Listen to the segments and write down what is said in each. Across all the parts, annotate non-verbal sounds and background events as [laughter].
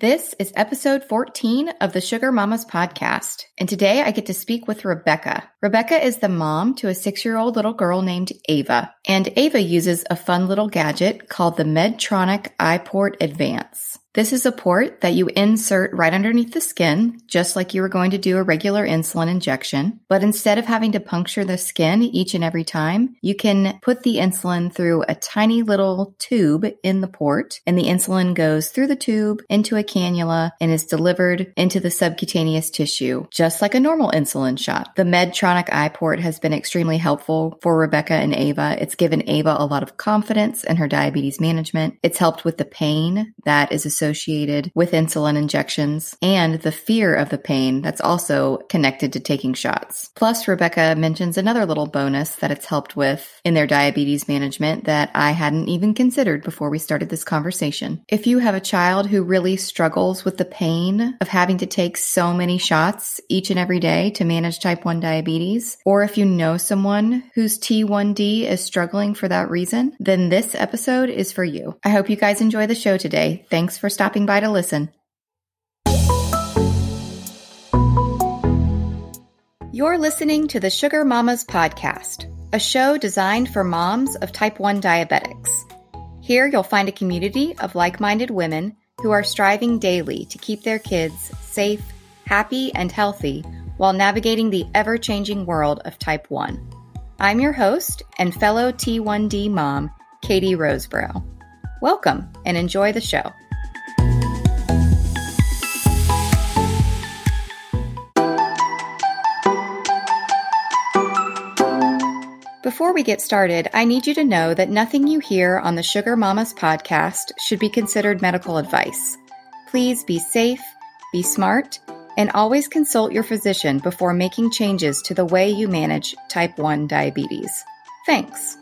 This is episode 14 of the Sugar Mamas podcast, and today I get to speak with Rebecca. Rebecca is the mom to a six year old little girl named Ava, and Ava uses a fun little gadget called the Medtronic iPort Advance. This is a port that you insert right underneath the skin, just like you were going to do a regular insulin injection. But instead of having to puncture the skin each and every time, you can put the insulin through a tiny little tube in the port, and the insulin goes through the tube into a cannula and is delivered into the subcutaneous tissue, just like a normal insulin shot. The Medtronic iPort has been extremely helpful for Rebecca and Ava. It's given Ava a lot of confidence in her diabetes management. It's helped with the pain that is associated associated with insulin injections and the fear of the pain that's also connected to taking shots. Plus, Rebecca mentions another little bonus that it's helped with in their diabetes management that I hadn't even considered before we started this conversation. If you have a child who really struggles with the pain of having to take so many shots each and every day to manage type 1 diabetes, or if you know someone whose T1D is struggling for that reason, then this episode is for you. I hope you guys enjoy the show today. Thanks for stopping by to listen. You're listening to the Sugar Mamas podcast, a show designed for moms of type 1 diabetics. Here you'll find a community of like minded women who are striving daily to keep their kids safe, happy, and healthy while navigating the ever changing world of type 1. I'm your host and fellow T1D mom, Katie Rosebrow. Welcome and enjoy the show. Before we get started, I need you to know that nothing you hear on the Sugar Mamas podcast should be considered medical advice. Please be safe, be smart, and always consult your physician before making changes to the way you manage type 1 diabetes. Thanks.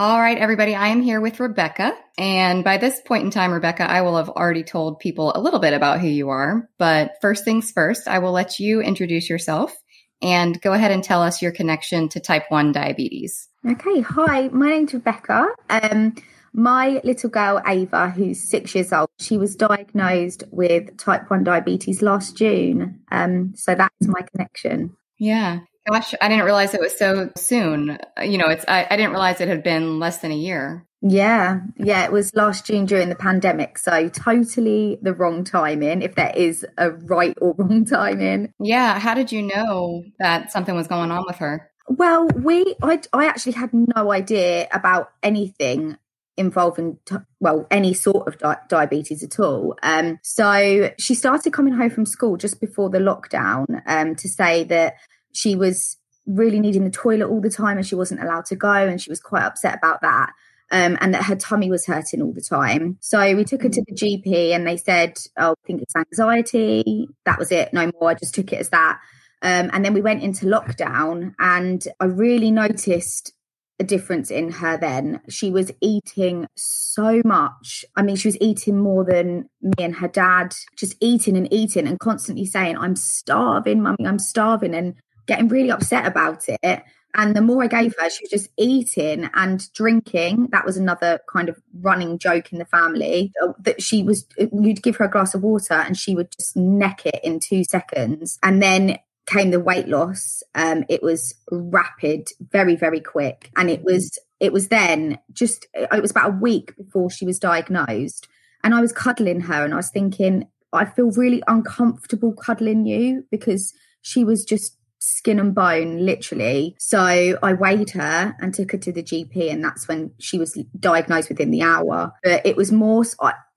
All right, everybody, I am here with Rebecca. And by this point in time, Rebecca, I will have already told people a little bit about who you are. But first things first, I will let you introduce yourself and go ahead and tell us your connection to type 1 diabetes. Okay, hi, my name's Rebecca. Um, my little girl, Ava, who's six years old, she was diagnosed with type 1 diabetes last June. Um, so that is my connection. Yeah. Gosh, I didn't realize it was so soon. You know, it's I, I didn't realize it had been less than a year. Yeah, yeah, it was last June during the pandemic. So totally the wrong timing, if there is a right or [laughs] wrong timing. Yeah. How did you know that something was going on with her? Well, we, I, I actually had no idea about anything involving well any sort of di- diabetes at all um so she started coming home from school just before the lockdown um to say that she was really needing the toilet all the time and she wasn't allowed to go and she was quite upset about that um, and that her tummy was hurting all the time. So we took her to the GP and they said, Oh, I think it's anxiety. That was it, no more. I just took it as that. Um, and then we went into lockdown and I really noticed a difference in her then. She was eating so much. I mean, she was eating more than me and her dad, just eating and eating and constantly saying, I'm starving, mummy, I'm starving. And getting really upset about it. And the more I gave her, she was just eating and drinking. That was another kind of running joke in the family uh, that she was, you'd give her a glass of water and she would just neck it in two seconds. And then came the weight loss. Um, it was rapid, very, very quick. And it was, it was then just, it was about a week before she was diagnosed. And I was cuddling her and I was thinking, I feel really uncomfortable cuddling you because she was just skin and bone, literally. So I weighed her and took her to the GP, and that's when she was diagnosed within the hour. But it was more,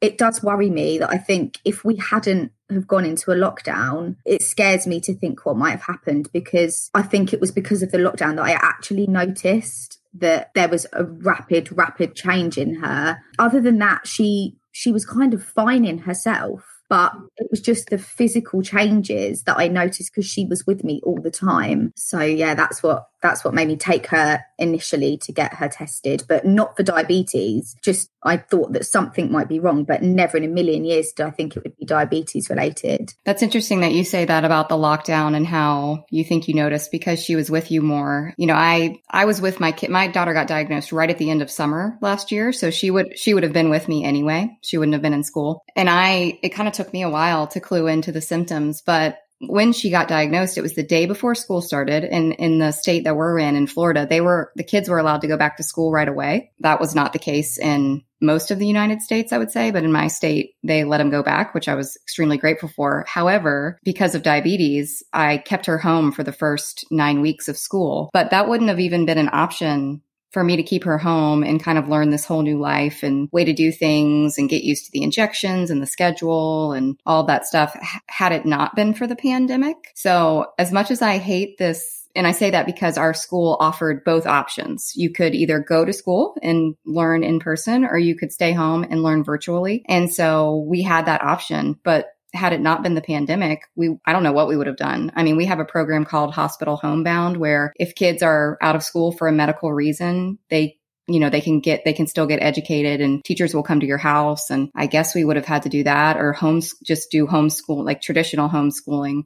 it does worry me that I think if we hadn't have gone into a lockdown, it scares me to think what might have happened because I think it was because of the lockdown that I actually noticed that there was a rapid, rapid change in her. Other than that, she she was kind of fine in herself but it was just the physical changes that I noticed because she was with me all the time. So yeah, that's what that's what made me take her initially to get her tested, but not for diabetes. Just I thought that something might be wrong, but never in a million years did I think it would be diabetes related. That's interesting that you say that about the lockdown and how you think you noticed because she was with you more. You know, I I was with my kid. My daughter got diagnosed right at the end of summer last year, so she would she would have been with me anyway. She wouldn't have been in school, and I it kind of took me a while to clue into the symptoms, but when she got diagnosed, it was the day before school started. And in the state that we're in, in Florida, they were, the kids were allowed to go back to school right away. That was not the case in most of the United States, I would say. But in my state, they let them go back, which I was extremely grateful for. However, because of diabetes, I kept her home for the first nine weeks of school. But that wouldn't have even been an option for me to keep her home and kind of learn this whole new life and way to do things and get used to the injections and the schedule and all that stuff had it not been for the pandemic. So as much as I hate this and I say that because our school offered both options. You could either go to school and learn in person or you could stay home and learn virtually. And so we had that option, but had it not been the pandemic, we, I don't know what we would have done. I mean, we have a program called Hospital Homebound where if kids are out of school for a medical reason, they you know, they can get, they can still get educated and teachers will come to your house. And I guess we would have had to do that or homes, just do homeschool, like traditional homeschooling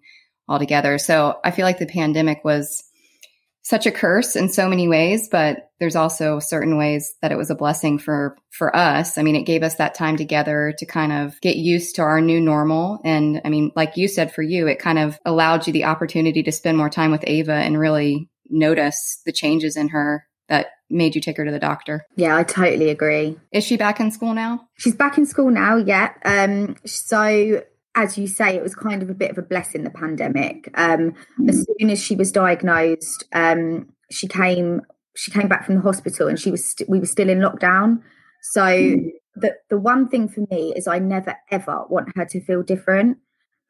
altogether. So I feel like the pandemic was such a curse in so many ways, but there's also certain ways that it was a blessing for for us. I mean, it gave us that time together to kind of get used to our new normal. And I mean, like you said, for you, it kind of allowed you the opportunity to spend more time with Ava and really notice the changes in her that made you take her to the doctor. Yeah, I totally agree. Is she back in school now? She's back in school now, yeah. Um so as you say, it was kind of a bit of a blessing the pandemic. Um, mm. As soon as she was diagnosed, um, she came she came back from the hospital, and she was st- we were still in lockdown. So mm. the the one thing for me is I never ever want her to feel different.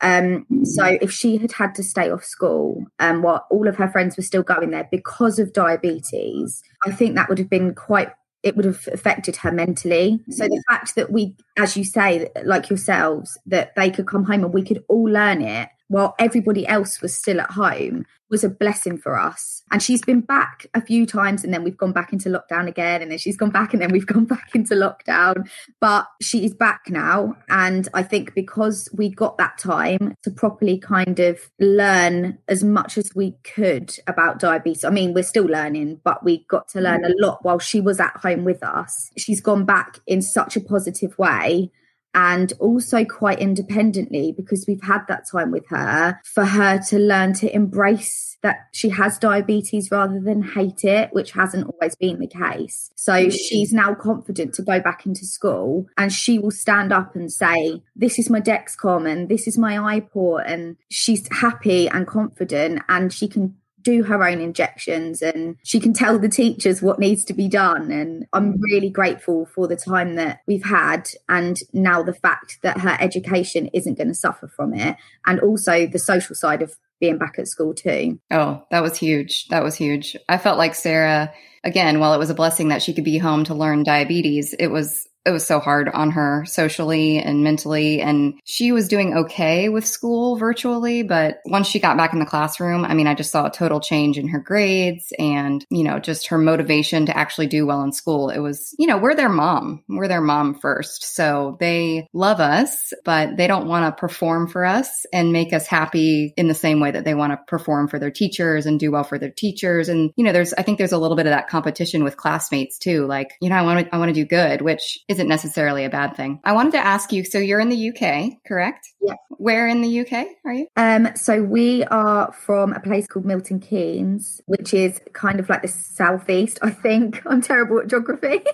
Um, so mm. if she had had to stay off school, um, while all of her friends were still going there because of diabetes, I think that would have been quite it would have affected her mentally. So the fact that we, as you say, like yourselves, that they could come home and we could all learn it while everybody else was still at home was a blessing for us. And she's been back a few times and then we've gone back into lockdown again and then she's gone back and then we've [laughs] gone back into lockdown. But she is back now. And I think because we got that time to properly kind of learn as much as we could about diabetes. I mean, we're still learning, but we got to learn a lot while she was at home with us. She's gone back in such a positive way and also quite independently because we've had that time with her for her to learn to embrace that she has diabetes rather than hate it, which hasn't always been the case. So mm. she's now confident to go back into school and she will stand up and say, This is my Dexcom and this is my iPort. And she's happy and confident and she can do her own injections and she can tell the teachers what needs to be done. And I'm mm. really grateful for the time that we've had and now the fact that her education isn't going to suffer from it. And also the social side of being back at school too. Oh, that was huge. That was huge. I felt like Sarah, again, while it was a blessing that she could be home to learn diabetes, it was it was so hard on her socially and mentally. And she was doing okay with school virtually. But once she got back in the classroom, I mean, I just saw a total change in her grades and, you know, just her motivation to actually do well in school. It was, you know, we're their mom. We're their mom first. So they love us, but they don't want to perform for us and make us happy in the same way that they want to perform for their teachers and do well for their teachers. And, you know, there's, I think there's a little bit of that competition with classmates too. Like, you know, I want to, I want to do good, which is isn't necessarily a bad thing. I wanted to ask you so you're in the UK, correct? Yeah. Where in the UK are you? Um, so we are from a place called Milton Keynes, which is kind of like the southeast, I think. [laughs] I'm terrible at geography. [laughs]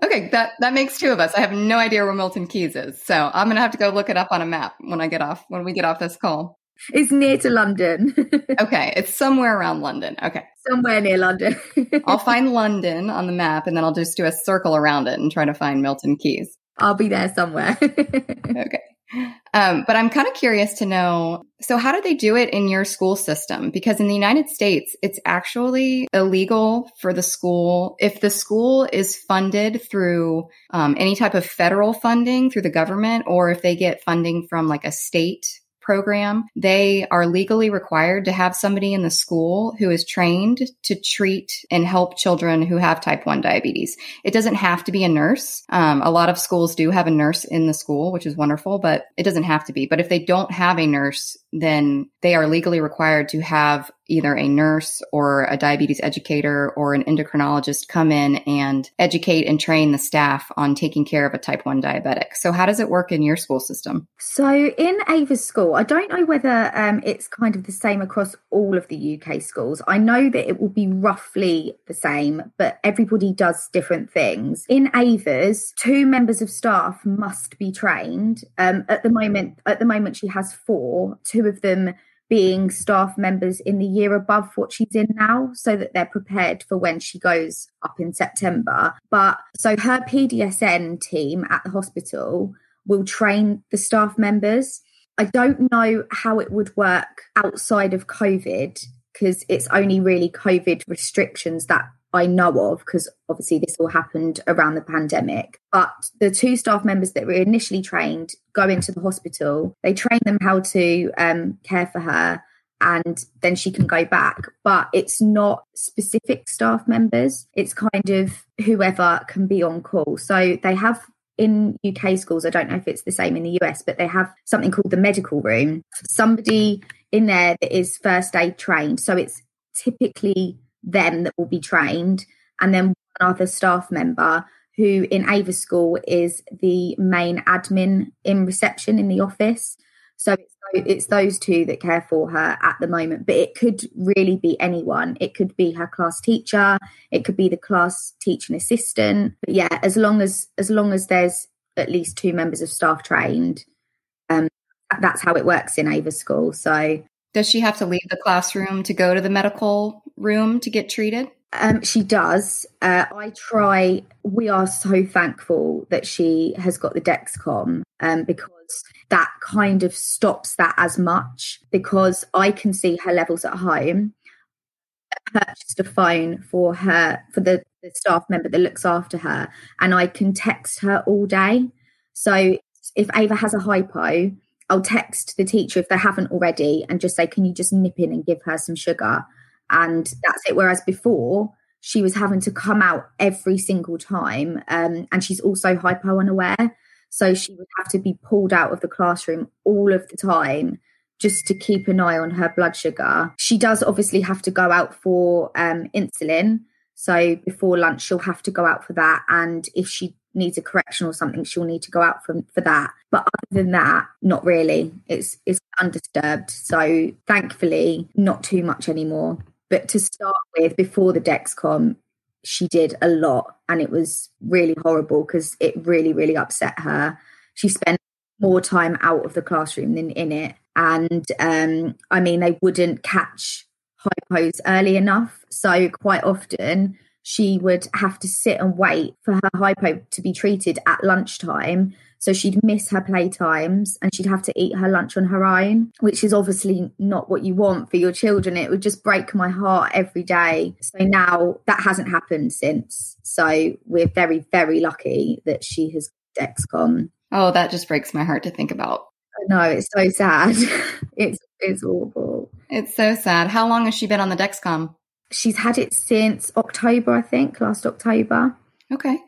Okay, that that makes two of us. I have no idea where Milton Keynes is, so I'm gonna have to go look it up on a map when I get off when we get off this call. It's near to London. [laughs] okay, it's somewhere around London. Okay. Somewhere near London. [laughs] I'll find London on the map and then I'll just do a circle around it and try to find Milton Keynes. I'll be there somewhere. [laughs] okay. Um, but I'm kind of curious to know so, how do they do it in your school system? Because in the United States, it's actually illegal for the school, if the school is funded through um, any type of federal funding through the government, or if they get funding from like a state program, they are legally required to have somebody in the school who is trained to treat and help children who have type 1 diabetes. It doesn't have to be a nurse. Um, a lot of schools do have a nurse in the school, which is wonderful, but it doesn't have to be. But if they don't have a nurse, then they are legally required to have either a nurse or a diabetes educator or an endocrinologist come in and educate and train the staff on taking care of a type 1 diabetic. So, how does it work in your school system? So, in Ava's school, I don't know whether um, it's kind of the same across all of the UK schools. I know that it will be roughly the same, but everybody does different things. In Ava's, two members of staff must be trained. Um, at the moment, at the moment, she has four. Two of them being staff members in the year above what she's in now so that they're prepared for when she goes up in September. But so her PDSN team at the hospital will train the staff members. I don't know how it would work outside of COVID because it's only really COVID restrictions that I know of because obviously this all happened around the pandemic. But the two staff members that were initially trained go into the hospital. They train them how to um, care for her, and then she can go back. But it's not specific staff members. It's kind of whoever can be on call. So they have in UK schools. I don't know if it's the same in the US, but they have something called the medical room. Somebody in there that is first aid trained. So it's typically them that will be trained, and then one other staff member who in Ava School is the main admin in reception in the office. So it's, it's those two that care for her at the moment, but it could really be anyone. It could be her class teacher, it could be the class teaching assistant. But yeah, as long as as long as there's at least two members of staff trained, um, that's how it works in Ava School. So does she have to leave the classroom to go to the medical room to get treated? Um, she does. Uh, I try. We are so thankful that she has got the Dexcom um, because that kind of stops that as much because I can see her levels at home. I purchased a phone for her for the, the staff member that looks after her, and I can text her all day. So if Ava has a hypo, I'll text the teacher if they haven't already and just say, Can you just nip in and give her some sugar? And that's it. Whereas before, she was having to come out every single time. Um, and she's also hypo unaware. So she would have to be pulled out of the classroom all of the time just to keep an eye on her blood sugar. She does obviously have to go out for um, insulin. So before lunch, she'll have to go out for that. And if she needs a correction or something, she'll need to go out for, for that. But other than that, not really. It's it's undisturbed. So thankfully, not too much anymore. But to start with, before the Dexcom, she did a lot and it was really horrible because it really, really upset her. She spent more time out of the classroom than in it. And um, I mean, they wouldn't catch hypos early enough. So quite often she would have to sit and wait for her hypo to be treated at lunchtime. So she'd miss her playtimes and she'd have to eat her lunch on her own, which is obviously not what you want for your children. It would just break my heart every day. So now that hasn't happened since. So we're very, very lucky that she has Dexcom. Oh, that just breaks my heart to think about. No, it's so sad. [laughs] it's it's awful. It's so sad. How long has she been on the Dexcom? She's had it since October, I think, last October. Okay.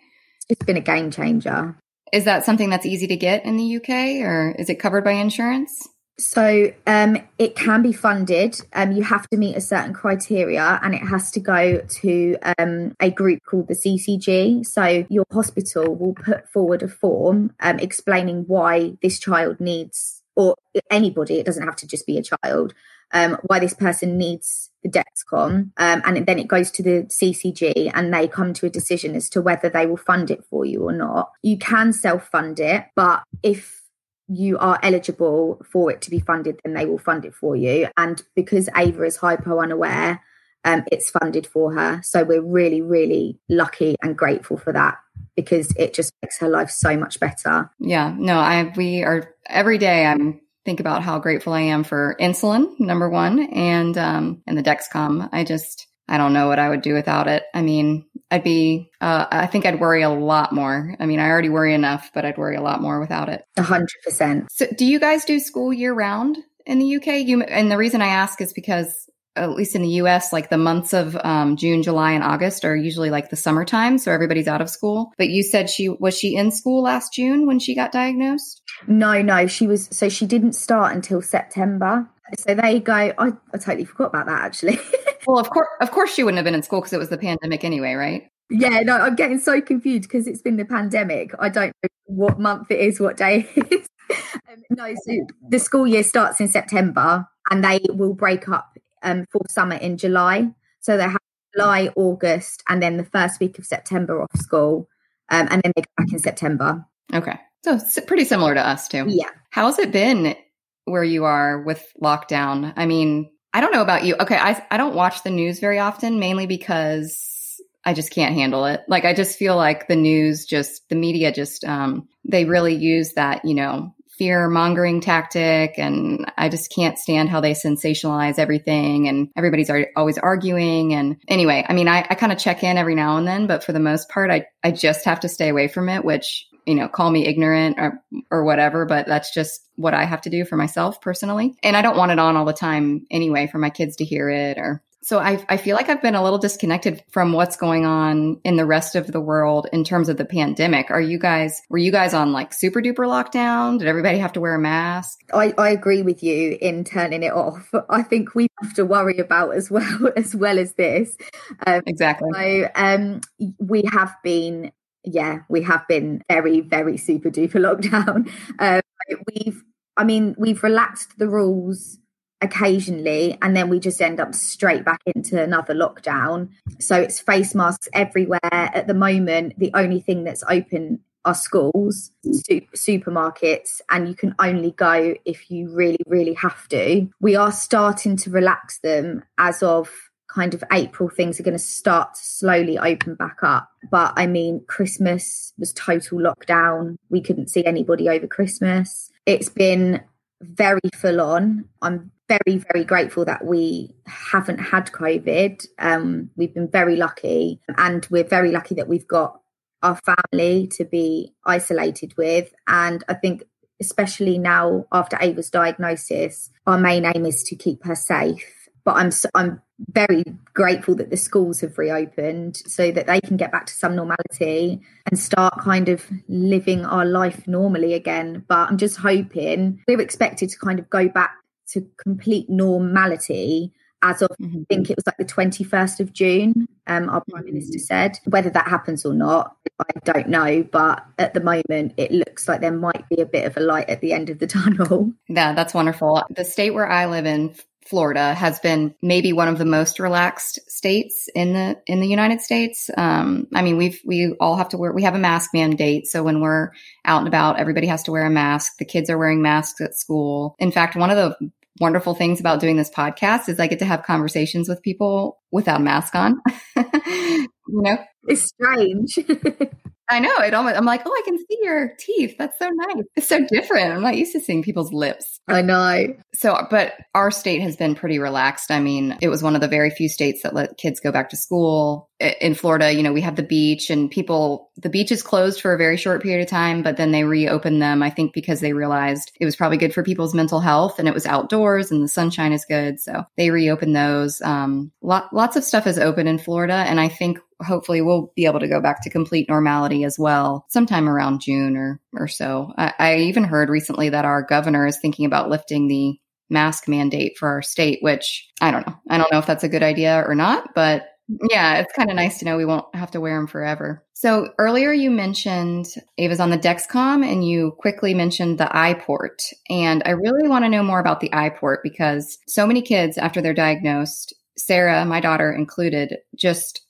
It's been a game changer. Is that something that's easy to get in the UK or is it covered by insurance? So um, it can be funded. Um, you have to meet a certain criteria, and it has to go to um, a group called the CCG. So your hospital will put forward a form um, explaining why this child needs, or anybody. It doesn't have to just be a child. Um, why this person needs the Dexcom, um, and then it goes to the CCG, and they come to a decision as to whether they will fund it for you or not. You can self fund it, but if you are eligible for it to be funded, then they will fund it for you. And because Ava is hypo unaware, um, it's funded for her. So we're really, really lucky and grateful for that because it just makes her life so much better. Yeah, no, I we are every day. I'm think about how grateful I am for insulin, number one, and um, and the Dexcom. I just I don't know what I would do without it. I mean, I'd be uh, I think I'd worry a lot more. I mean, I already worry enough, but I'd worry a lot more without it. A hundred percent. So, do you guys do school year round in the UK? You and the reason I ask is because at least in the US, like the months of um, June, July, and August are usually like the summertime, so everybody's out of school. But you said she was she in school last June when she got diagnosed? No, no, she was. So she didn't start until September. So there you go. I, I totally forgot about that actually. [laughs] well, of course, of course, she wouldn't have been in school because it was the pandemic anyway, right? Yeah, no, I'm getting so confused because it's been the pandemic. I don't know what month it is, what day it is. [laughs] um, no, so the school year starts in September and they will break up um, for summer in July. So they have July, August, and then the first week of September off school. Um, and then they go back in September. Okay. So it's pretty similar to us too. Yeah. How's it been where you are with lockdown? I mean, I don't know about you. Okay. I, I don't watch the news very often, mainly because I just can't handle it. Like I just feel like the news just the media just um they really use that, you know, fear mongering tactic and I just can't stand how they sensationalize everything and everybody's always arguing and anyway, I mean I, I kind of check in every now and then, but for the most part I I just have to stay away from it, which you know, call me ignorant or, or whatever, but that's just what I have to do for myself personally. And I don't want it on all the time anyway for my kids to hear it or so I, I feel like I've been a little disconnected from what's going on in the rest of the world in terms of the pandemic. Are you guys, were you guys on like super duper lockdown? Did everybody have to wear a mask? I, I agree with you in turning it off. [laughs] I think we have to worry about as well, [laughs] as well as this. Um, exactly. So um, we have been, yeah, we have been very, very super duper lockdown. [laughs] Um, we've, I mean, we've relaxed the rules occasionally and then we just end up straight back into another lockdown. So it's face masks everywhere. At the moment the only thing that's open are schools su- supermarkets and you can only go if you really really have to. We are starting to relax them as of kind of april things are going to start to slowly open back up but i mean christmas was total lockdown we couldn't see anybody over christmas it's been very full on. I'm very, very grateful that we haven't had COVID. Um, we've been very lucky, and we're very lucky that we've got our family to be isolated with. And I think, especially now after Ava's diagnosis, our main aim is to keep her safe. But I'm I'm very grateful that the schools have reopened so that they can get back to some normality and start kind of living our life normally again. But I'm just hoping we're expected to kind of go back to complete normality as of mm-hmm. I think it was like the 21st of June, um, our Prime Minister mm-hmm. said. Whether that happens or not, I don't know. But at the moment, it looks like there might be a bit of a light at the end of the [laughs] tunnel. Yeah, that's wonderful. The state where I live in, Florida has been maybe one of the most relaxed states in the in the United States. Um, I mean, we've we all have to wear we have a mask mandate, so when we're out and about, everybody has to wear a mask. The kids are wearing masks at school. In fact, one of the wonderful things about doing this podcast is I get to have conversations with people without a mask on. [laughs] you know, it's strange. [laughs] I know it almost. I'm like, oh, I can see your teeth. That's so nice. It's so different. I'm not used to seeing people's lips. I know. So, but our state has been pretty relaxed. I mean, it was one of the very few states that let kids go back to school. In Florida, you know, we have the beach and people, the beach is closed for a very short period of time, but then they reopened them, I think, because they realized it was probably good for people's mental health and it was outdoors and the sunshine is good. So they reopened those. Um, lot, lots of stuff is open in Florida. And I think hopefully we'll be able to go back to complete normality as well sometime around June or, or so. I, I even heard recently that our governor is thinking about lifting the mask mandate for our state, which I don't know. I don't know if that's a good idea or not, but yeah, it's kind of nice to know we won't have to wear them forever. So earlier you mentioned Ava's on the Dexcom and you quickly mentioned the iPort. And I really want to know more about the iPort because so many kids after they're diagnosed, Sarah, my daughter included, just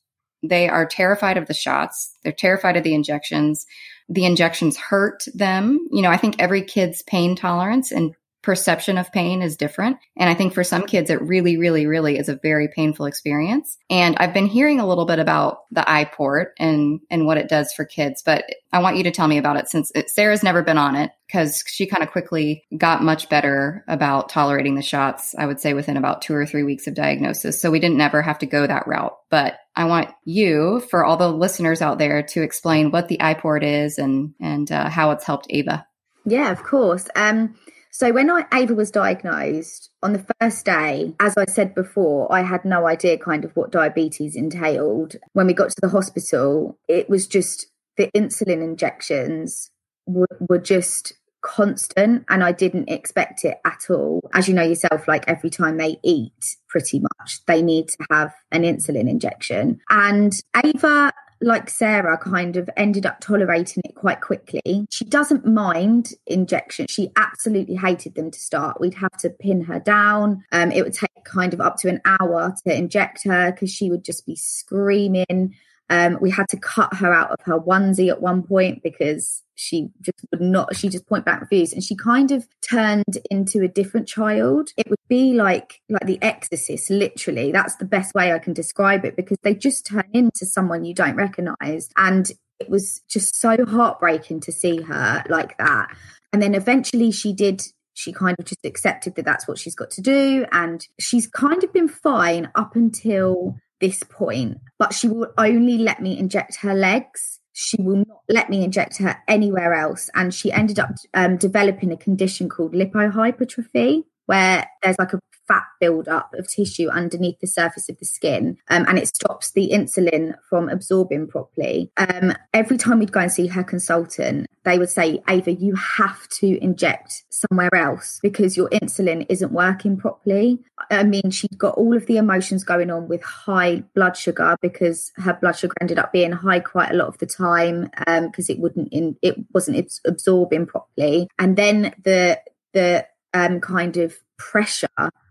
they are terrified of the shots. They're terrified of the injections. The injections hurt them. You know, I think every kid's pain tolerance and perception of pain is different. And I think for some kids, it really, really, really is a very painful experience. And I've been hearing a little bit about the iPort and, and what it does for kids, but I want you to tell me about it since it, Sarah's never been on it because she kind of quickly got much better about tolerating the shots, I would say within about two or three weeks of diagnosis. So we didn't ever have to go that route. But I want you, for all the listeners out there, to explain what the iPort is and, and uh, how it's helped Ava. Yeah, of course. Um, So when I, Ava was diagnosed on the first day, as I said before, I had no idea kind of what diabetes entailed. When we got to the hospital, it was just the insulin injections were, were just constant and I didn't expect it at all. As you know yourself, like every time they eat, pretty much, they need to have an insulin injection. And Ava like Sarah, kind of ended up tolerating it quite quickly. She doesn't mind injection. She absolutely hated them to start. We'd have to pin her down. Um, it would take kind of up to an hour to inject her because she would just be screaming. Um, we had to cut her out of her onesie at one point because she just would not, she just point back refused. And she kind of turned into a different child. It would be like, like the exorcist, literally. That's the best way I can describe it because they just turn into someone you don't recognize. And it was just so heartbreaking to see her like that. And then eventually she did she kind of just accepted that that's what she's got to do and she's kind of been fine up until this point, but she will only let me inject her legs. She will not let me inject her anywhere else. And she ended up um, developing a condition called lipohypertrophy, where there's like a fat buildup of tissue underneath the surface of the skin um, and it stops the insulin from absorbing properly. Um, every time we'd go and see her consultant, they would say, Ava, you have to inject somewhere else because your insulin isn't working properly. I mean, she'd got all of the emotions going on with high blood sugar because her blood sugar ended up being high quite a lot of the time because um, it wouldn't in, it wasn't absorbing properly. And then the the um, kind of pressure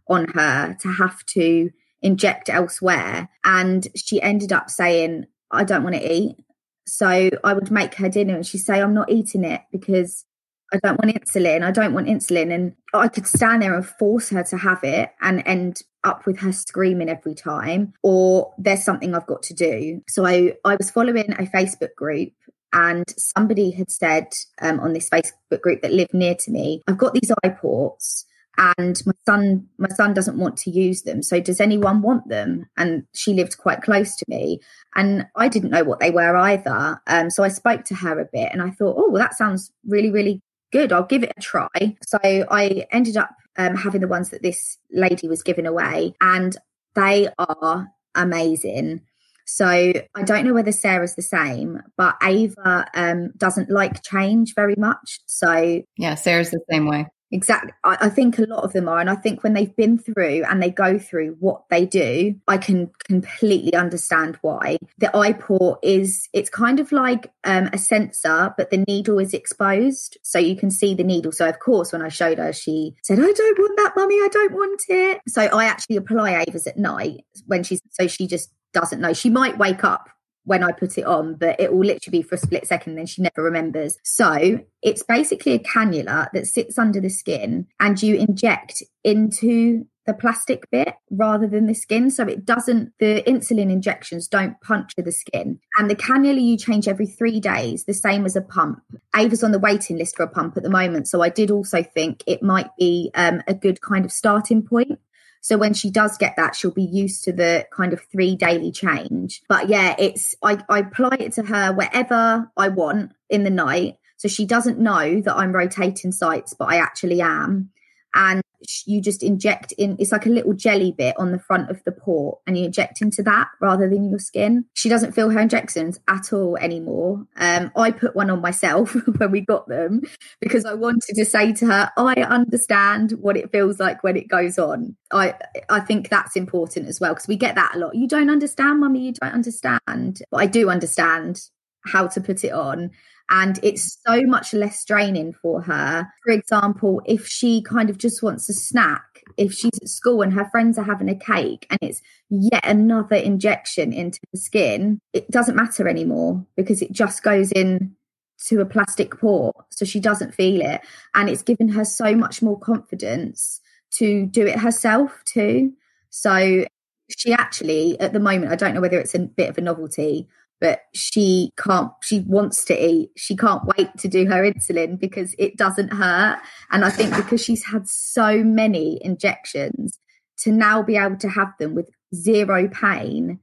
on her to have to inject elsewhere. And she ended up saying, I don't want to eat. So I would make her dinner and she'd say, I'm not eating it because I don't want insulin. I don't want insulin. And I could stand there and force her to have it and end up with her screaming every time, or there's something I've got to do. So I, I was following a Facebook group and somebody had said um, on this Facebook group that lived near to me, I've got these iPorts and my son my son doesn't want to use them. So does anyone want them? And she lived quite close to me and i didn't know what they were either. Um, so i spoke to her a bit and i thought oh well, that sounds really really good. I'll give it a try. So i ended up um, having the ones that this lady was giving away and they are amazing so I don't know whether Sarah's the same, but Ava um, doesn't like change very much. So yeah, Sarah's the same way. Exactly. I, I, think a lot of them are. And I think when they've been through and they go through what they do, I can completely understand why. The iPort is, it's kind of like um, a sensor, but the needle is exposed. So you can see the needle. So, of course, when I showed her, she said, I don't want that, mummy. I don't want it. So I actually apply Ava's at night when she's, so she just doesn't know. She might wake up when I put it on, but it will literally be for a split second, then she never remembers. So it's basically a cannula that sits under the skin and you inject into the plastic bit rather than the skin. So it doesn't, the insulin injections don't puncture the skin. And the cannula you change every three days, the same as a pump. Ava's on the waiting list for a pump at the moment. So I did also think it might be um, a good kind of starting point so when she does get that, she'll be used to the kind of three daily change. But yeah, it's I, I apply it to her wherever I want in the night. So she doesn't know that I'm rotating sites, but I actually am. And you just inject in it's like a little jelly bit on the front of the port and you inject into that rather than your skin. She doesn't feel her injections at all anymore. Um, i put one on myself [laughs] when we got them because i wanted to say to her i understand what it feels like when it goes on. I i think that's important as well because we get that a lot. You don't understand mummy you don't understand. But i do understand how to put it on and it's so much less draining for her. For example, if she kind of just wants a snack, if she's at school and her friends are having a cake and it's yet another injection into the skin, it doesn't matter anymore because it just goes in to a plastic port. So she doesn't feel it. And it's given her so much more confidence to do it herself too. So she actually, at the moment, I don't know whether it's a bit of a novelty, but she can't she wants to eat. She can't wait to do her insulin because it doesn't hurt. And i think because she's had so many injections to now be able to have them with zero pain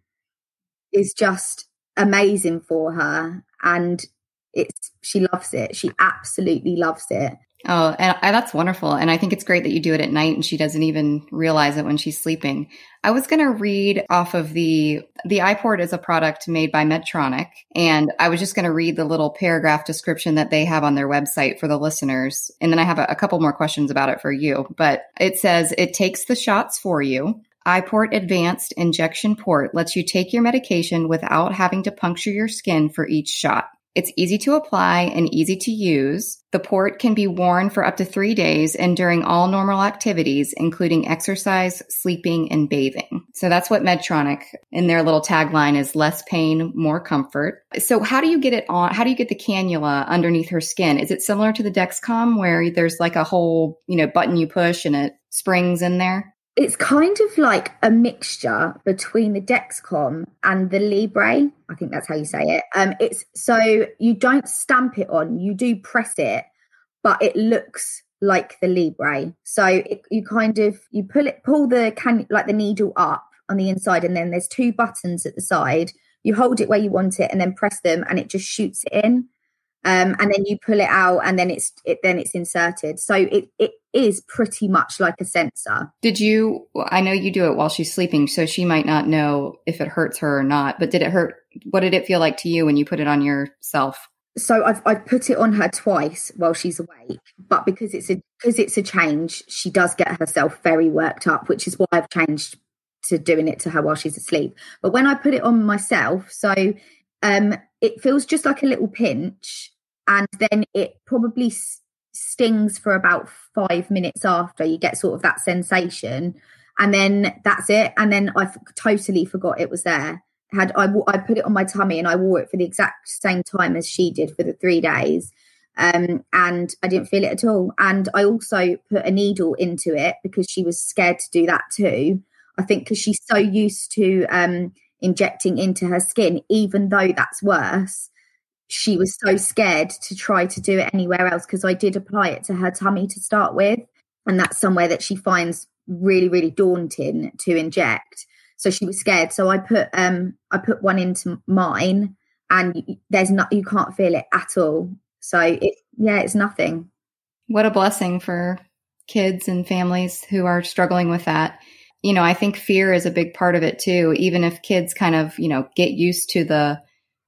is just amazing for her. And it's she loves it. She absolutely loves it Oh, and that's wonderful. And I think it's great that you do it at night and she doesn't even realize it when she's sleeping. I was going to read off of the, the iPort is a product made by Medtronic. And I was just going to read the little paragraph description that they have on their website for the listeners. And then I have a, a couple more questions about it for you. But it says it takes the shots for you. iPort Advanced Injection Port lets you take your medication without having to puncture your skin for each shot. It's easy to apply and easy to use. The port can be worn for up to three days and during all normal activities, including exercise, sleeping, and bathing. So that's what Medtronic in their little tagline is less pain, more comfort. So how do you get it on? How do you get the cannula underneath her skin? Is it similar to the Dexcom where there's like a whole, you know, button you push and it springs in there? It's kind of like a mixture between the Dexcom and the Libre. I think that's how you say it. Um, it's so you don't stamp it on, you do press it, but it looks like the Libre. So it, you kind of you pull it, pull the can like the needle up on the inside, and then there's two buttons at the side. You hold it where you want it, and then press them, and it just shoots it in um, and then you pull it out and then it's it then it's inserted. So it it is pretty much like a sensor. Did you i know you do it while she's sleeping so she might not know if it hurts her or not but did it hurt what did it feel like to you when you put it on yourself? So I've I've put it on her twice while she's awake, but because it's a because it's a change, she does get herself very worked up, which is why I've changed to doing it to her while she's asleep. But when I put it on myself, so um, it feels just like a little pinch, and then it probably stings for about five minutes after you get sort of that sensation and then that's it and then i totally forgot it was there. Had I, I put it on my tummy and i wore it for the exact same time as she did for the three days um, and i didn't feel it at all and i also put a needle into it because she was scared to do that too. I think because she's so used to um, injecting into her skin even though that's worse she was so scared to try to do it anywhere else because I did apply it to her tummy to start with. And that's somewhere that she finds really, really daunting to inject. So she was scared. So I put um I put one into mine and there's not you can't feel it at all. So it yeah, it's nothing. What a blessing for kids and families who are struggling with that. You know, I think fear is a big part of it too. Even if kids kind of, you know, get used to the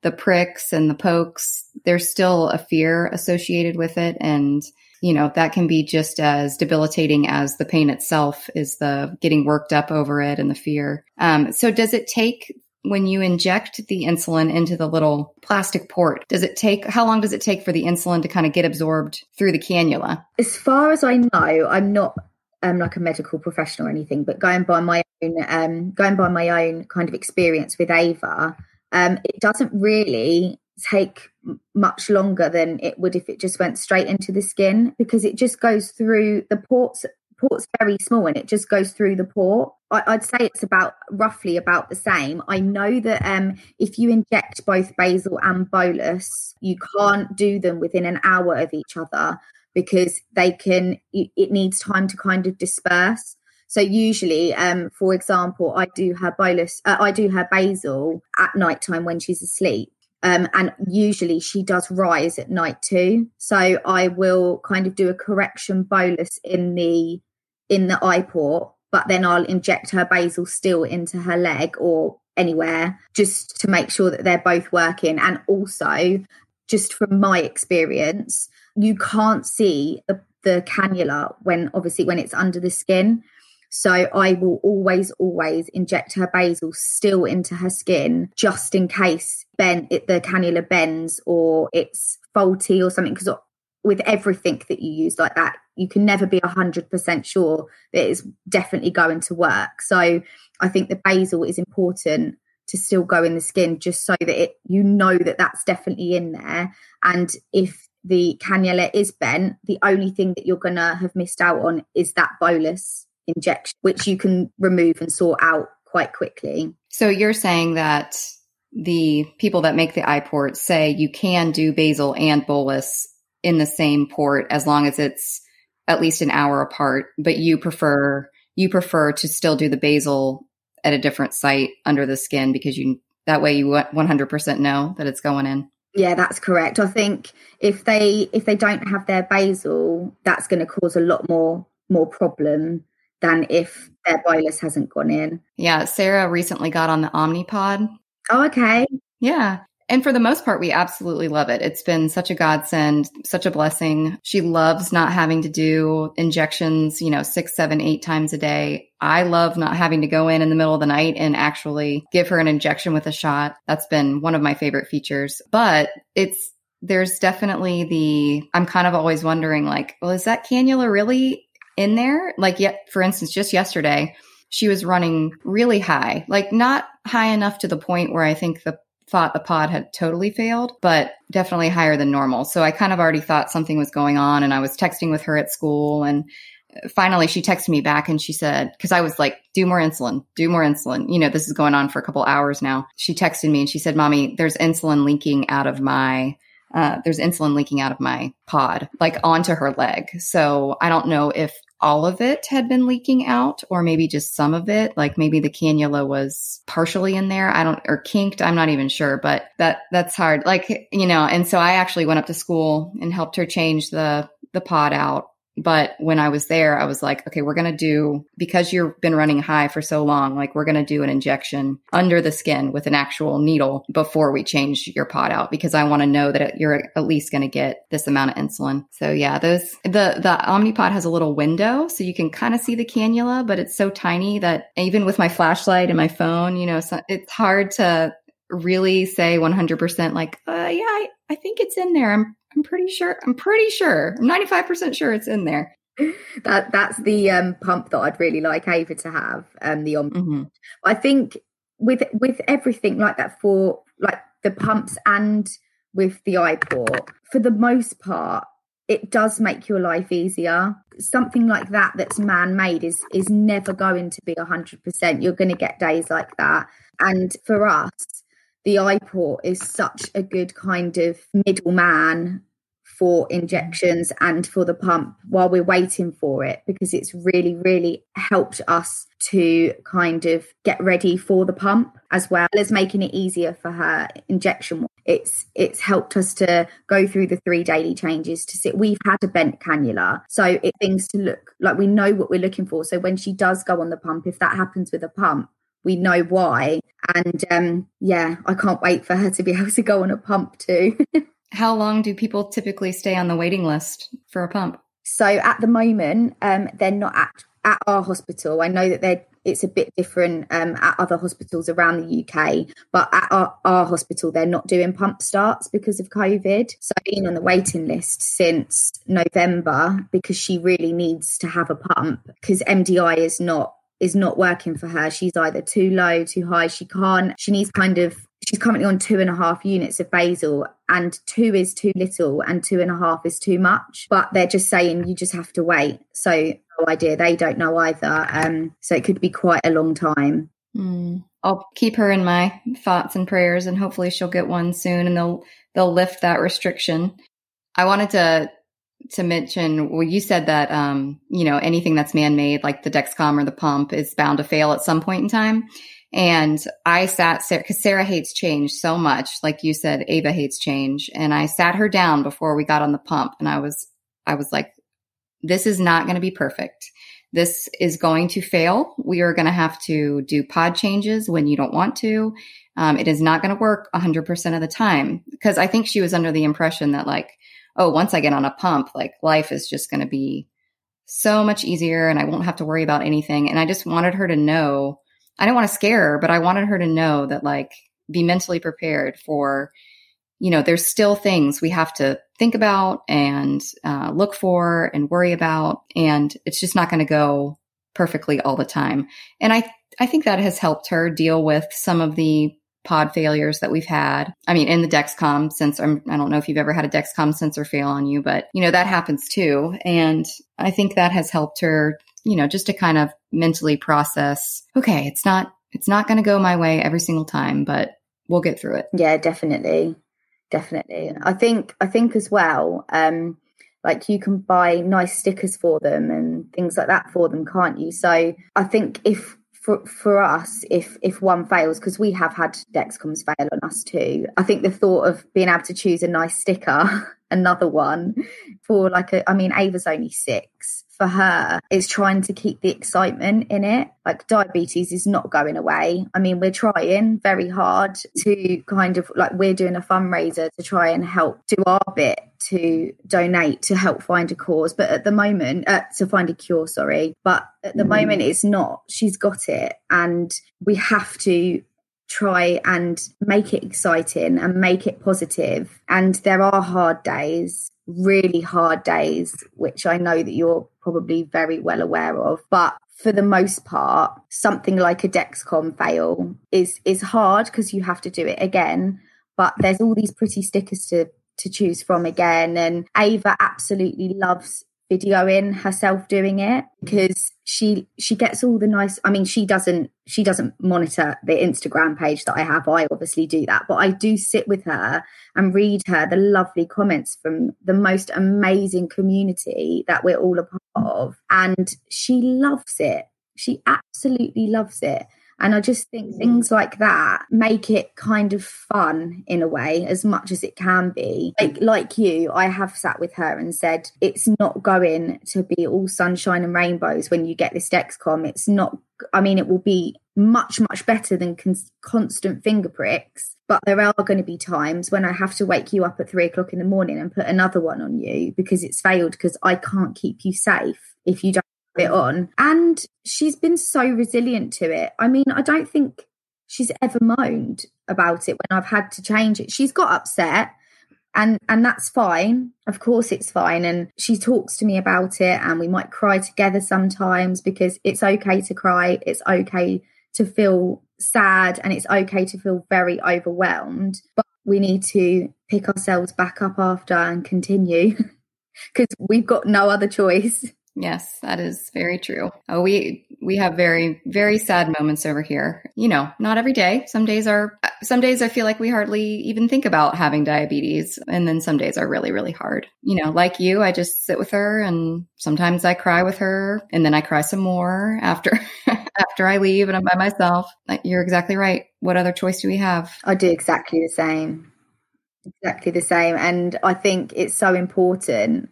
the pricks and the pokes, there's still a fear associated with it. And, you know, that can be just as debilitating as the pain itself is the getting worked up over it and the fear. Um, so does it take when you inject the insulin into the little plastic port, does it take, how long does it take for the insulin to kind of get absorbed through the cannula? As far as I know, I'm not um, like a medical professional or anything, but going by my own, um, going by my own kind of experience with Ava, um, it doesn't really take much longer than it would if it just went straight into the skin because it just goes through the ports port's very small and it just goes through the port. I, would say it's about roughly about the same. I know that um, if you inject both basal and bolus you can't do them within an hour of each other because they can it needs time to kind of disperse so usually, um, for example, I do her bolus, uh, I do her basal at night time when she's asleep. Um, and usually she does rise at night too. So I will kind of do a correction bolus in the in the iPort, but then I'll inject her basal still into her leg or anywhere just to make sure that they're both working. And also, just from my experience, you can't see the, the cannula when obviously when it's under the skin. So I will always, always inject her basal still into her skin just in case ben, it, the cannula bends or it's faulty or something. Because with everything that you use like that, you can never be 100% sure that it's definitely going to work. So I think the basal is important to still go in the skin just so that it you know that that's definitely in there and if the cannula is bent the only thing that you're going to have missed out on is that bolus injection, which you can remove and sort out quite quickly. So you're saying that the people that make the iPort say you can do basal and bolus in the same port as long as it's at least an hour apart, but you prefer you prefer to still do the basal at a different site under the skin because you that way you 100% know that it's going in. Yeah, that's correct. I think if they if they don't have their basal, that's going to cause a lot more more problem than if their bolus hasn't gone in. Yeah, Sarah recently got on the Omnipod. Oh, okay. Yeah. And for the most part, we absolutely love it. It's been such a godsend, such a blessing. She loves not having to do injections, you know, six, seven, eight times a day. I love not having to go in in the middle of the night and actually give her an injection with a shot. That's been one of my favorite features. But it's, there's definitely the, I'm kind of always wondering, like, well, is that cannula really in there? Like, yet, for instance, just yesterday, she was running really high, like not high enough to the point where I think the thought the pod had totally failed, but definitely higher than normal. So I kind of already thought something was going on and I was texting with her at school and finally she texted me back and she said because i was like do more insulin do more insulin you know this is going on for a couple hours now she texted me and she said mommy there's insulin leaking out of my uh, there's insulin leaking out of my pod like onto her leg so i don't know if all of it had been leaking out or maybe just some of it. Like maybe the cannula was partially in there. I don't or kinked. I'm not even sure but that that's hard. Like you know and so i actually went up to school and helped her change the the pod out but when I was there, I was like, okay, we're going to do, because you've been running high for so long, like we're going to do an injection under the skin with an actual needle before we change your pod out because I want to know that you're at least going to get this amount of insulin. So yeah, those, the, the Omnipod has a little window so you can kind of see the cannula, but it's so tiny that even with my flashlight and my phone, you know, so it's hard to really say 100% like, uh, yeah, I, I think it's in there. I'm I'm pretty sure. I'm pretty sure. I'm 95% sure it's in there. [laughs] That that's the um, pump that I'd really like Ava to have. Um, the on. Mm-hmm. I think with with everything like that for like the pumps and with the iPort, for the most part, it does make your life easier. Something like that that's man made is is never going to be hundred percent. You're going to get days like that, and for us, the iPort is such a good kind of middleman for injections and for the pump while we're waiting for it because it's really really helped us to kind of get ready for the pump as well as making it easier for her injection. It's it's helped us to go through the three daily changes to sit. We've had a bent cannula so it things to look like we know what we're looking for. So when she does go on the pump if that happens with a pump we know why. And um, yeah, I can't wait for her to be [laughs] able to go on a pump too. [laughs] How long do people typically stay on the waiting list for a pump? So at the moment, um, they're not at, at our hospital. I know that they're it's a bit different um, at other hospitals around the UK, but at our, our, hospital, they're not doing pump starts because of COVID. So I've been on the waiting list since November because she really needs to have a pump because MDI is not is not working for her. She's either too low, too high. She can't, she needs kind of, she's currently on two and a half units of basal, and two is too little, and two and a half is too much. But they're just saying you just have to wait. So, no idea. They don't know either. Um, so it could be quite a long time. Mm. I'll keep her in my thoughts and prayers, and hopefully she'll get one soon, and they'll they'll lift that restriction. I wanted to to mention, well, you said that, um, you know, anything that's man made, like the Dexcom or the pump, is bound to fail at some point in time. And I sat, because Sarah hates change so much. Like you said, Ava hates change. And I sat her down before we got on the pump and I was, I was like, this is not going to be perfect. This is going to fail. We are going to have to do pod changes when you don't want to. Um, it is not going to work 100% of the time because I think she was under the impression that like, oh, once I get on a pump, like life is just going to be so much easier and I won't have to worry about anything. And I just wanted her to know, I didn't want to scare her, but I wanted her to know that like be mentally prepared for, you know, there's still things we have to think about and uh, look for and worry about. And it's just not going to go perfectly all the time. And I, I think that has helped her deal with some of the pod failures that we've had. I mean, in the Dexcom sensor, I'm, I don't know if you've ever had a Dexcom sensor fail on you, but you know, that happens too. And I think that has helped her, you know, just to kind of mentally process, okay, it's not, it's not going to go my way every single time, but we'll get through it. Yeah, definitely. Definitely. I think, I think as well, um, like you can buy nice stickers for them and things like that for them, can't you? So I think if for for us, if if one fails, because we have had Dexcoms fail on us too. I think the thought of being able to choose a nice sticker, [laughs] another one for like a, I mean, Ava's only six. For her, is trying to keep the excitement in it. Like diabetes is not going away. I mean, we're trying very hard to kind of like we're doing a fundraiser to try and help do our bit to donate to help find a cause but at the moment uh, to find a cure sorry but at the mm. moment it's not she's got it and we have to try and make it exciting and make it positive and there are hard days really hard days which i know that you're probably very well aware of but for the most part something like a dexcom fail is is hard because you have to do it again but there's all these pretty stickers to to choose from again. And Ava absolutely loves videoing herself doing it because she she gets all the nice i mean she doesn't she doesn't monitor the instagram page that i have. I obviously do that but i do sit with her and read her the lovely comments from the most amazing community that we're all a part of. And she loves it. She absolutely loves it and I just think things like that make it kind of fun in a way, as much as it can be. Like, like you, I have sat with her and said, it's not going to be all sunshine and rainbows when you get this Dexcom. It's not, I mean, it will be much, much better than con- constant finger pricks. But there are going to be times when I have to wake you up at three o'clock in the morning and put another one on you because it's failed because I can't keep you safe if you don't it mm. on. And she's been so resilient to it. I mean, I don't think she's ever moaned about it when I've had to change it. She's got upset and and that's fine. Of course it's fine and she talks to me about it and we might cry together sometimes because it's okay to cry. It's okay to feel sad and it's okay to feel very overwhelmed. But we need to pick ourselves back up after and continue [laughs] because we've got no other choice. Yes, that is very true. Oh, we we have very very sad moments over here. You know, not every day. Some days are some days I feel like we hardly even think about having diabetes, and then some days are really really hard. You know, like you, I just sit with her and sometimes I cry with her and then I cry some more after [laughs] after I leave and I'm by myself. You're exactly right. What other choice do we have? I do exactly the same. Exactly the same. And I think it's so important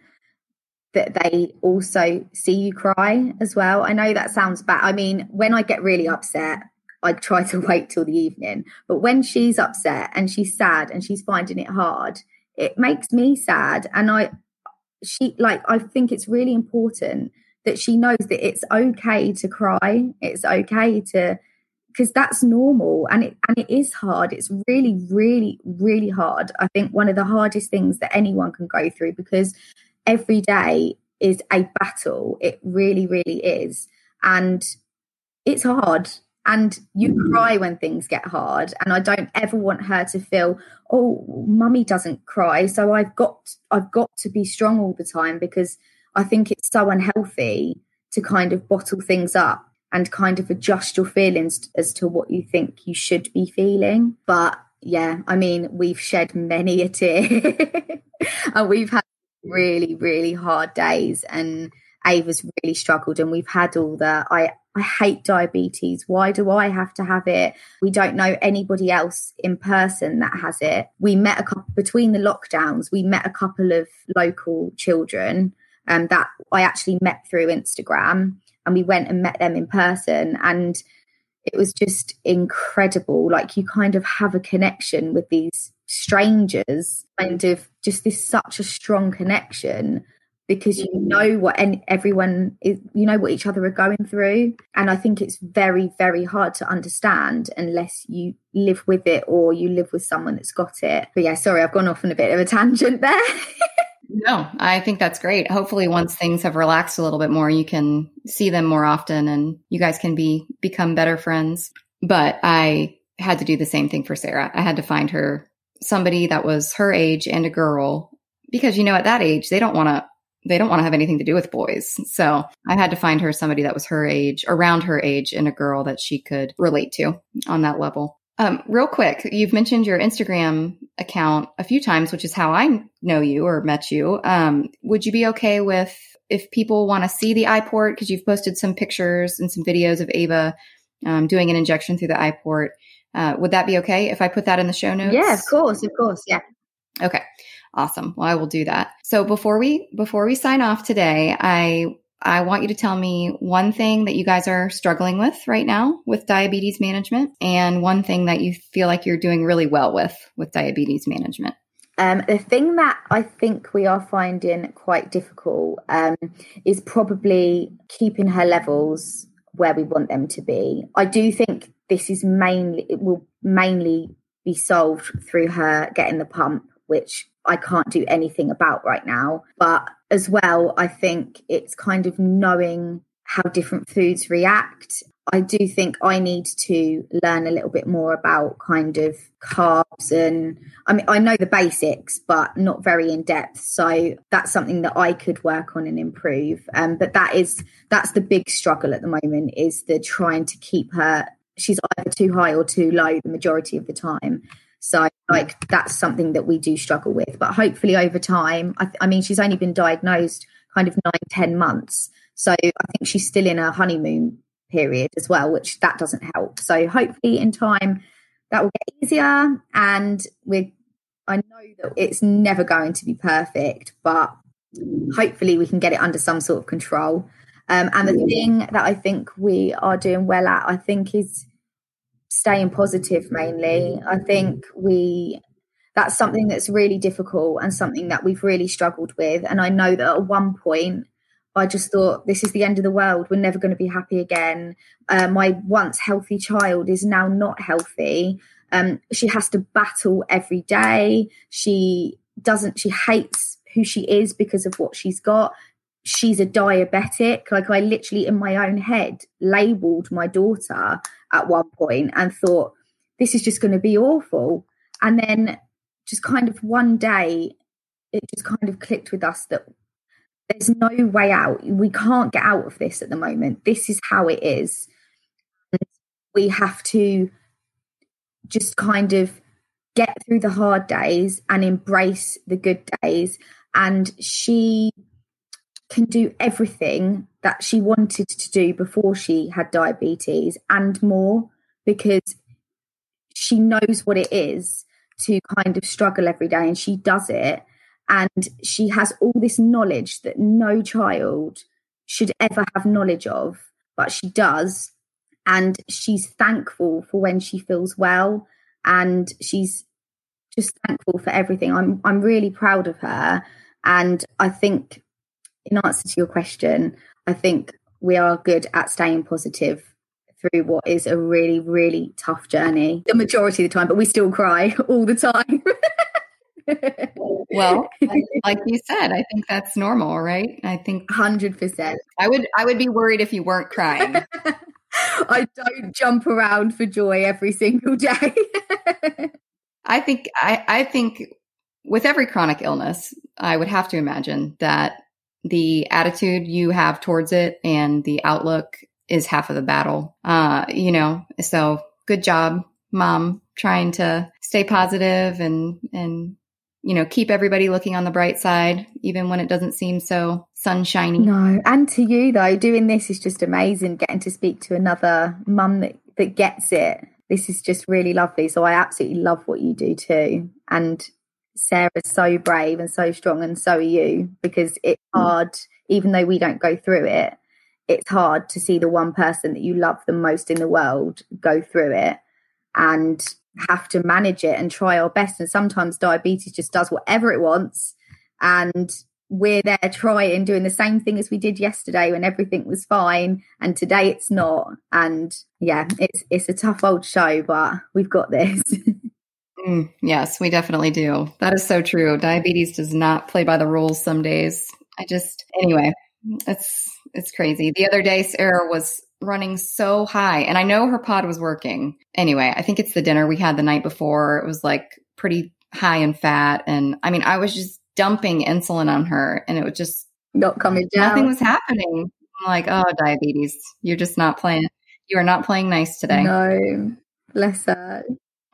that they also see you cry as well. I know that sounds bad. I mean, when I get really upset, I try to [laughs] wait till the evening. But when she's upset and she's sad and she's finding it hard, it makes me sad. And I, she, like, I think it's really important that she knows that it's okay to cry. It's okay to, because that's normal and it and it is hard it's really really really hard i think one of the hardest things that anyone can go through because every day is a battle. It really, really is. And it's hard. And you mm. cry when things get hard. And I don't ever want her to feel, oh, mummy doesn't cry. So I've got I've got to be strong all the time because I think it's so unhealthy to kind of bottle things up and kind of adjust your feelings as to what you think you should be feeling. But yeah, I mean, we've shed many a tear [laughs] and we've had really, really hard days and Ava's really struggled and we've had all the I I hate diabetes. Why do I have to have it? We don't know anybody else in person that has it. We met a couple between the lockdowns, we met a couple of local children um, that I actually met through Instagram and we went and met them in person and it was just incredible. Like you kind of have a connection with these strangers, kind of just this such a strong connection because you know what and everyone is you know what each other are going through. And i think it's very very hard to understand unless you live with it or you live with someone that's got it. But yeah sorry i've gone off on a bit of a tangent there. [laughs] No i think that's great. Hopefully once things have relaxed a little bit more you can see them more often and you guys can be become better friends. But i had to do the same thing for sarah. I had to find her somebody that was her age and a girl because you know at that age they don't want to they don't want to have anything to do with boys. So I had to find her somebody that was her age, around her age, and a girl that she could relate to on that level. Um, real quick, you've mentioned your Instagram account a few times, which is how I know you or met you. Um, would you be okay with if people want to see the iPort because you've posted some pictures and some videos of Ava um, doing an injection through the iPort. Uh, would that be okay if I put that in the show notes? Yeah, of course, of course. Yeah. Okay. Awesome. Well, I will do that. So before we before we sign off today, I I want you to tell me one thing that you guys are struggling with right now with diabetes management and one thing that you feel like you're doing really well with with diabetes management. Um, the thing that I think we are finding quite difficult um, is probably keeping her levels where we want them to be. I do think this is mainly it will mainly be solved through her getting the pump, which I can't do anything about right now. But as well, I think it's kind of knowing how different foods react. I do think I need to learn a little bit more about kind of carbs and I mean I know the basics but not very in depth so that's something that I could work on and improve um, but that is that's the big struggle at the moment is the trying to keep her she's either too high or too low the majority of the time so like that's something that we do struggle with but hopefully over time I, th- I mean she's only been diagnosed kind of nine ten months so I think she's still in a honeymoon period as well, which that doesn't help. So hopefully in time that will get easier and we're, I know that it's never going to be perfect, but hopefully we can get it under some sort of control. Um, and the thing that I think we are doing well at, I think, is staying positive mainly. I think we that's something that's really difficult and something that we've really struggled with. And I know that at one point I just thought, this is the end of the world. We're never going to be happy again. Uh, my once healthy child is now not healthy. Um, she has to battle every day. She doesn't, she hates who she is because of what she's got. She's a diabetic. Like, I literally, in my own head, labeled my daughter at one point and thought, this is just going to be awful. And then, just kind of one day, it just kind of clicked with us that there's no way out. We can't get out of this at the moment. This is how it is. And we have to just kind of get through the hard days and embrace the good days. And she can do everything that she wanted to do before she had diabetes and more because she knows what it is to kind of struggle every day and she does it and she has all this knowledge that no child should ever have knowledge of, but she does. And she's thankful for when she feels well. And she's just thankful for everything. I'm I'm really proud of her. And I think in answer to your question, I think we are good at staying positive through what is a really, really tough journey. The majority of the time, but we still cry [laughs] all the time. well, [laughs] like you said, I think that's normal, right? I think 100%. I would I would be worried if you weren't crying. [laughs] I don't jump around for joy every single day. I think I, I think with every chronic illness, I would have to imagine that the attitude you have towards it and the outlook is half of the battle. Uh, you know, so good job, mom, trying to stay positive and and you know, keep everybody looking on the bright side, even when it doesn't seem so sunshiny. No, and to you though, doing this is just amazing. Getting to speak to another mum that, that gets it. This is just really lovely. So I absolutely love what you do too. And Sarah's so brave and so strong, and so are you, because it's mm. hard, even though we don't go through it, it's hard to see the one person that you love the most in the world go through it. And have to manage it and try our best. And sometimes diabetes just does whatever it wants. And we're there trying, doing the same thing as we did yesterday when everything was fine. And today it's not. And yeah, it's it's a tough old show, but we've got this. [laughs] mm, yes, we definitely do. That is so true. Diabetes does not play by the rules some days. I just anyway, it's it's crazy. The other day Sarah was running so high. And I know her pod was working. Anyway, I think it's the dinner we had the night before. It was like pretty high in fat. And I mean, I was just dumping insulin on her and it was just not coming down. Nothing was happening. I'm like, oh, diabetes. You're just not playing. You are not playing nice today. No, bless her.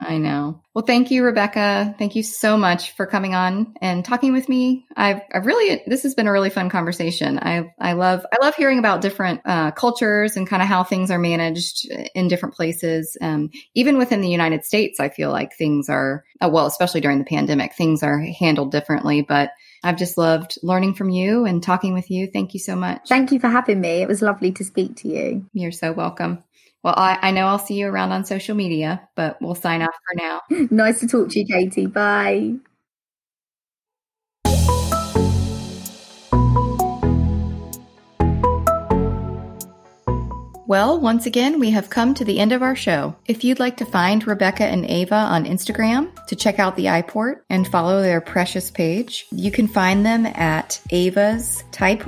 I know. Well, thank you, Rebecca. Thank you so much for coming on and talking with me. I've, I've really, this has been a really fun conversation. I, I love, I love hearing about different uh, cultures and kind of how things are managed in different places. Um, even within the United States, I feel like things are, uh, well, especially during the pandemic, things are handled differently, but I've just loved learning from you and talking with you. Thank you so much. Thank you for having me. It was lovely to speak to you. You're so welcome. Well, I, I know I'll see you around on social media, but we'll sign off for now. [laughs] nice to talk to you, Katie. Bye. Well, once again, we have come to the end of our show. If you'd like to find Rebecca and Ava on Instagram to check out the iPort and follow their precious page, you can find them at Ava's Type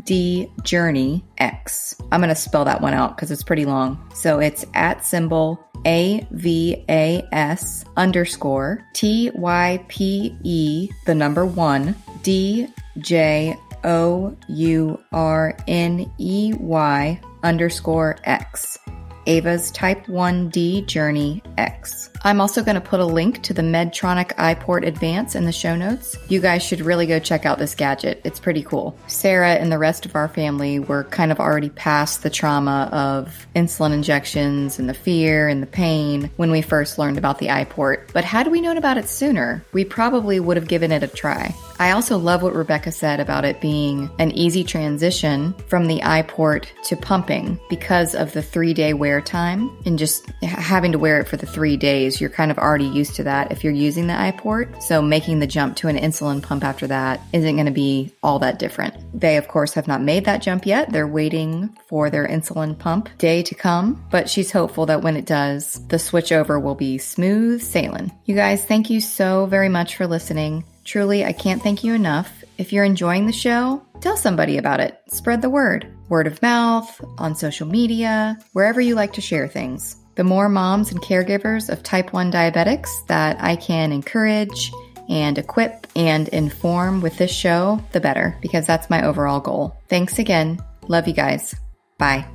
1D Journey X. I'm going to spell that one out because it's pretty long. So it's at symbol A V A S underscore T Y P E, the number one, D J O U R N E Y underscore X. Ava's Type 1D Journey X. I'm also going to put a link to the Medtronic iPort Advance in the show notes. You guys should really go check out this gadget. It's pretty cool. Sarah and the rest of our family were kind of already past the trauma of insulin injections and the fear and the pain when we first learned about the iPort. But had we known about it sooner, we probably would have given it a try. I also love what Rebecca said about it being an easy transition from the iPort to pumping because of the three day wear time and just having to wear it for the three days you're kind of already used to that if you're using the iPort. So making the jump to an insulin pump after that isn't going to be all that different. They, of course, have not made that jump yet. They're waiting for their insulin pump day to come, but she's hopeful that when it does, the switchover will be smooth sailing. You guys, thank you so very much for listening. Truly, I can't thank you enough. If you're enjoying the show, tell somebody about it. Spread the word. Word of mouth, on social media, wherever you like to share things. The more moms and caregivers of type 1 diabetics that I can encourage and equip and inform with this show, the better, because that's my overall goal. Thanks again. Love you guys. Bye.